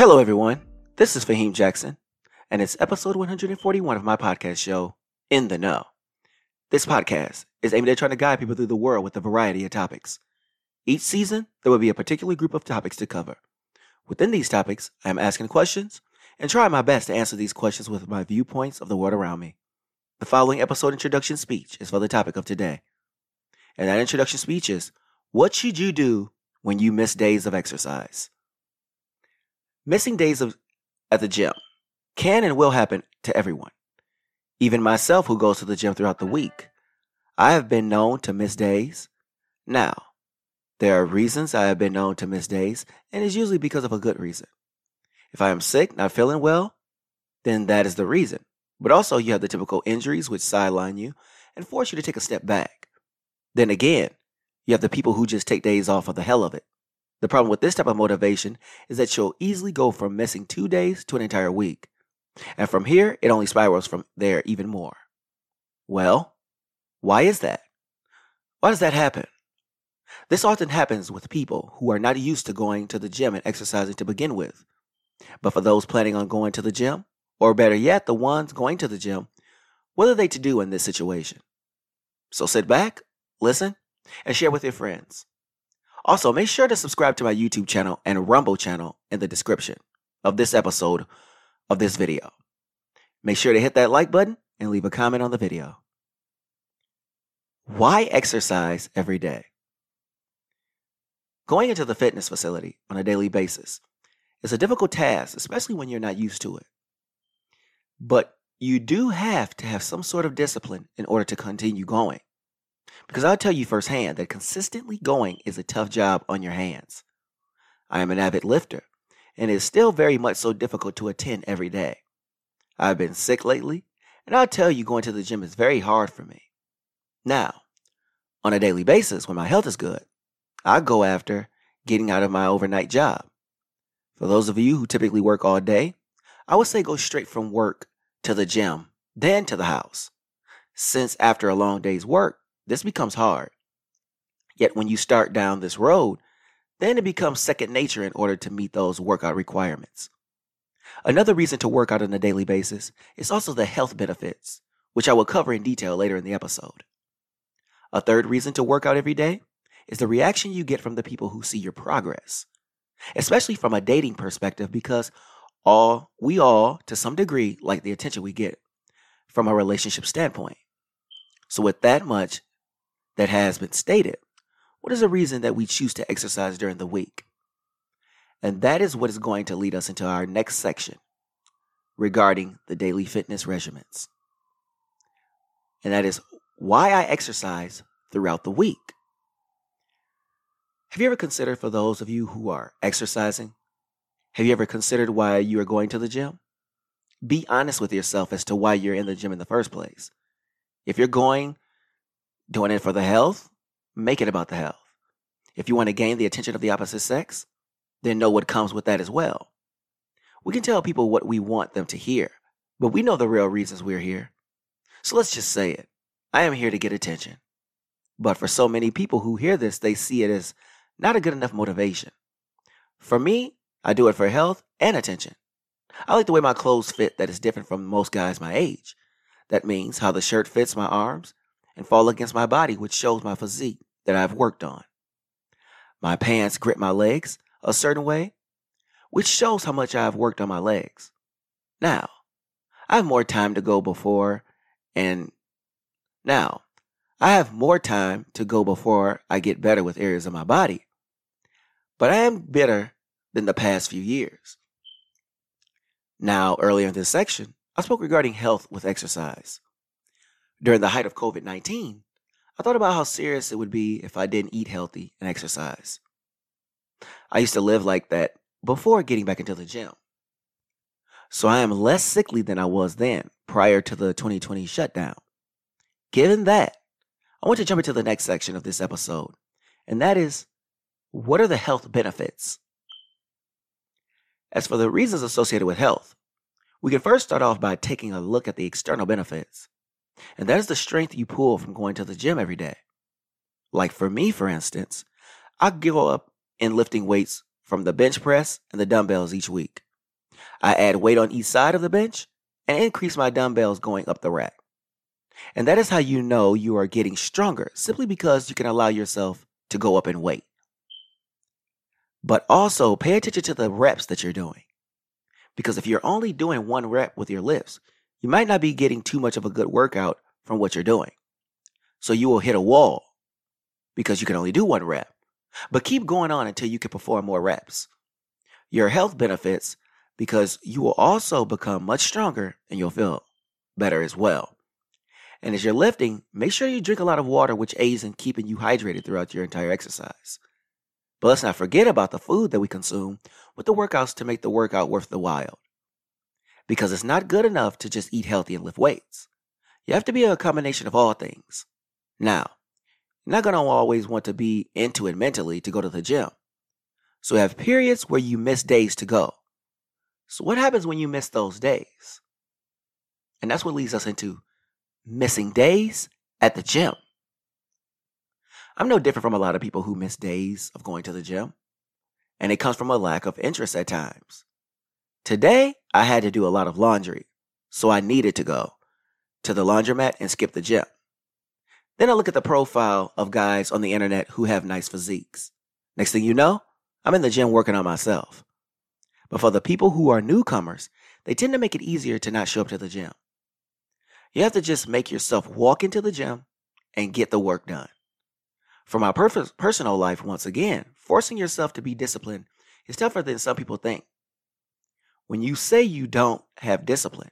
Hello, everyone. This is Faheem Jackson, and it's episode 141 of my podcast show, In the Know. This podcast is aimed at trying to guide people through the world with a variety of topics. Each season, there will be a particular group of topics to cover. Within these topics, I am asking questions and trying my best to answer these questions with my viewpoints of the world around me. The following episode introduction speech is for the topic of today. And that introduction speech is What should you do when you miss days of exercise? Missing days of, at the gym can and will happen to everyone. Even myself, who goes to the gym throughout the week, I have been known to miss days. Now, there are reasons I have been known to miss days, and it's usually because of a good reason. If I am sick, not feeling well, then that is the reason. But also, you have the typical injuries which sideline you and force you to take a step back. Then again, you have the people who just take days off for the hell of it. The problem with this type of motivation is that you'll easily go from missing two days to an entire week. And from here, it only spirals from there even more. Well, why is that? Why does that happen? This often happens with people who are not used to going to the gym and exercising to begin with. But for those planning on going to the gym, or better yet, the ones going to the gym, what are they to do in this situation? So sit back, listen, and share with your friends. Also, make sure to subscribe to my YouTube channel and Rumble channel in the description of this episode of this video. Make sure to hit that like button and leave a comment on the video. Why exercise every day? Going into the fitness facility on a daily basis is a difficult task, especially when you're not used to it. But you do have to have some sort of discipline in order to continue going. Because I'll tell you firsthand that consistently going is a tough job on your hands. I am an avid lifter, and it is still very much so difficult to attend every day. I've been sick lately, and I'll tell you going to the gym is very hard for me. Now, on a daily basis, when my health is good, I go after getting out of my overnight job. For those of you who typically work all day, I would say go straight from work to the gym, then to the house. Since after a long day's work, this becomes hard. Yet when you start down this road, then it becomes second nature in order to meet those workout requirements. Another reason to work out on a daily basis is also the health benefits, which I will cover in detail later in the episode. A third reason to work out every day is the reaction you get from the people who see your progress, especially from a dating perspective, because all we all, to some degree, like the attention we get from a relationship standpoint. So, with that much, that has been stated, what is the reason that we choose to exercise during the week? And that is what is going to lead us into our next section regarding the daily fitness regimens. And that is why I exercise throughout the week. Have you ever considered, for those of you who are exercising, have you ever considered why you are going to the gym? Be honest with yourself as to why you're in the gym in the first place. If you're going doing it for the health, make it about the health. If you want to gain the attention of the opposite sex, then know what comes with that as well. We can tell people what we want them to hear, but we know the real reasons we're here. So let's just say it. I am here to get attention. But for so many people who hear this, they see it as not a good enough motivation. For me, I do it for health and attention. I like the way my clothes fit that is different from most guys my age. That means how the shirt fits my arms and fall against my body, which shows my physique that I've worked on. My pants grip my legs a certain way, which shows how much I've worked on my legs. Now, I have more time to go before and now I have more time to go before I get better with areas of my body. But I am better than the past few years. Now, earlier in this section, I spoke regarding health with exercise during the height of COVID 19, I thought about how serious it would be if I didn't eat healthy and exercise. I used to live like that before getting back into the gym. So I am less sickly than I was then prior to the 2020 shutdown. Given that, I want to jump into the next section of this episode, and that is what are the health benefits? As for the reasons associated with health, we can first start off by taking a look at the external benefits. And that is the strength you pull from going to the gym every day. Like for me, for instance, I give up in lifting weights from the bench press and the dumbbells each week. I add weight on each side of the bench and increase my dumbbells going up the rack. And that is how you know you are getting stronger, simply because you can allow yourself to go up in weight. But also pay attention to the reps that you're doing. Because if you're only doing one rep with your lifts, you might not be getting too much of a good workout from what you're doing. So you will hit a wall because you can only do one rep. But keep going on until you can perform more reps. Your health benefits because you will also become much stronger and you'll feel better as well. And as you're lifting, make sure you drink a lot of water, which aids in keeping you hydrated throughout your entire exercise. But let's not forget about the food that we consume with the workouts to make the workout worth the while. Because it's not good enough to just eat healthy and lift weights. You have to be a combination of all things. Now, you're not going to always want to be into it mentally to go to the gym. So you have periods where you miss days to go. So what happens when you miss those days? And that's what leads us into missing days at the gym. I'm no different from a lot of people who miss days of going to the gym, and it comes from a lack of interest at times. Today, I had to do a lot of laundry, so I needed to go to the laundromat and skip the gym. Then I look at the profile of guys on the internet who have nice physiques. Next thing you know, I'm in the gym working on myself. But for the people who are newcomers, they tend to make it easier to not show up to the gym. You have to just make yourself walk into the gym and get the work done. For my personal life, once again, forcing yourself to be disciplined is tougher than some people think. When you say you don't have discipline,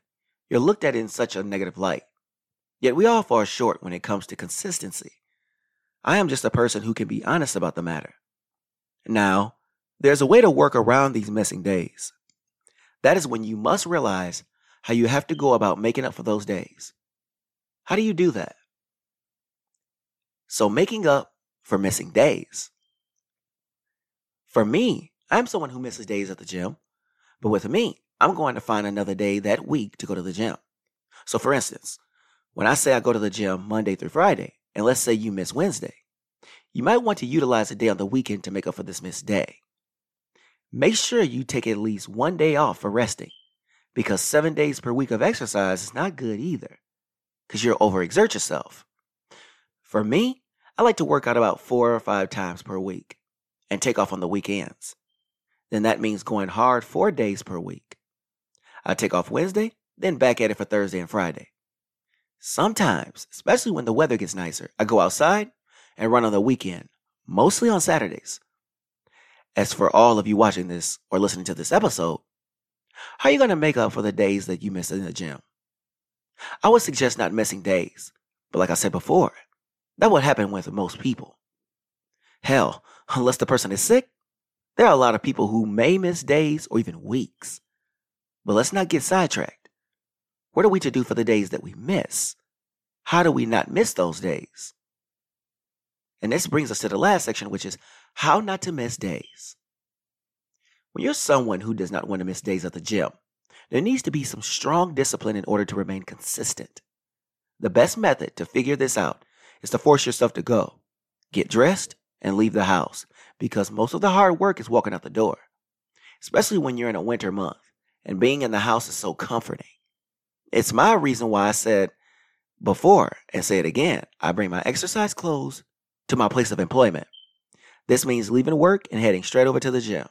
you're looked at in such a negative light. Yet we all fall short when it comes to consistency. I am just a person who can be honest about the matter. Now, there's a way to work around these missing days. That is when you must realize how you have to go about making up for those days. How do you do that? So, making up for missing days. For me, I'm someone who misses days at the gym, but with me, I'm going to find another day that week to go to the gym. So, for instance, when I say I go to the gym Monday through Friday, and let's say you miss Wednesday, you might want to utilize a day on the weekend to make up for this missed day. Make sure you take at least one day off for resting because seven days per week of exercise is not good either because you'll overexert yourself. For me, I like to work out about four or five times per week and take off on the weekends. Then that means going hard four days per week. I take off Wednesday, then back at it for Thursday and Friday. Sometimes, especially when the weather gets nicer, I go outside and run on the weekend, mostly on Saturdays. As for all of you watching this or listening to this episode, how are you going to make up for the days that you miss in the gym? I would suggest not missing days, but like I said before, that would happen with most people. Hell, unless the person is sick, there are a lot of people who may miss days or even weeks. But let's not get sidetracked. What are we to do for the days that we miss? How do we not miss those days? And this brings us to the last section, which is how not to miss days. When you're someone who does not want to miss days at the gym, there needs to be some strong discipline in order to remain consistent. The best method to figure this out is to force yourself to go, get dressed, and leave the house because most of the hard work is walking out the door, especially when you're in a winter month and being in the house is so comforting. It's my reason why I said before and say it again I bring my exercise clothes to my place of employment. This means leaving work and heading straight over to the gym.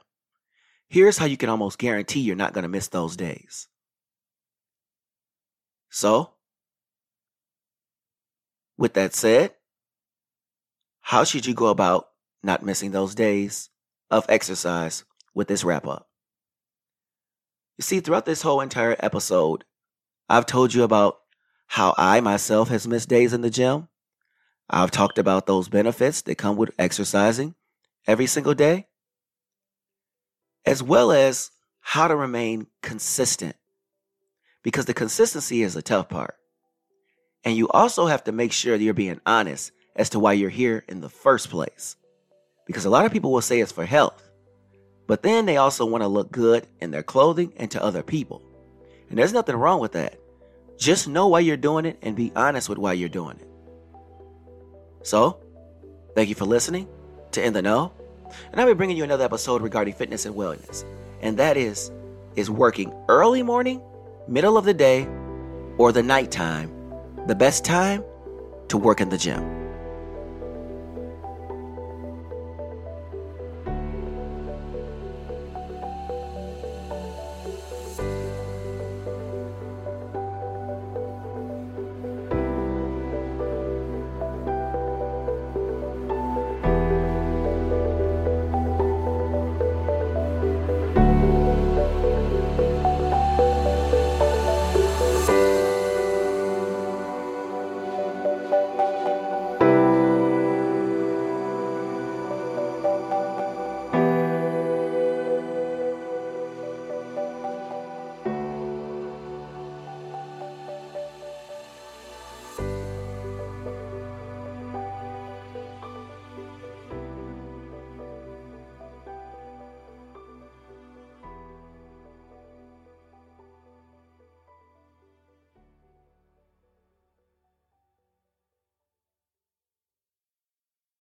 Here's how you can almost guarantee you're not going to miss those days. So, with that said, how should you go about not missing those days of exercise with this wrap up? You see, throughout this whole entire episode, I've told you about how I myself has missed days in the gym. I've talked about those benefits that come with exercising every single day as well as how to remain consistent because the consistency is a tough part. And you also have to make sure you're being honest as to why you're here in the first place. Because a lot of people will say it's for health, but then they also want to look good in their clothing and to other people. And there's nothing wrong with that. Just know why you're doing it and be honest with why you're doing it. So, thank you for listening to In the Know. And I'll be bringing you another episode regarding fitness and wellness. And that is is working early morning, middle of the day, or the nighttime the best time to work in the gym?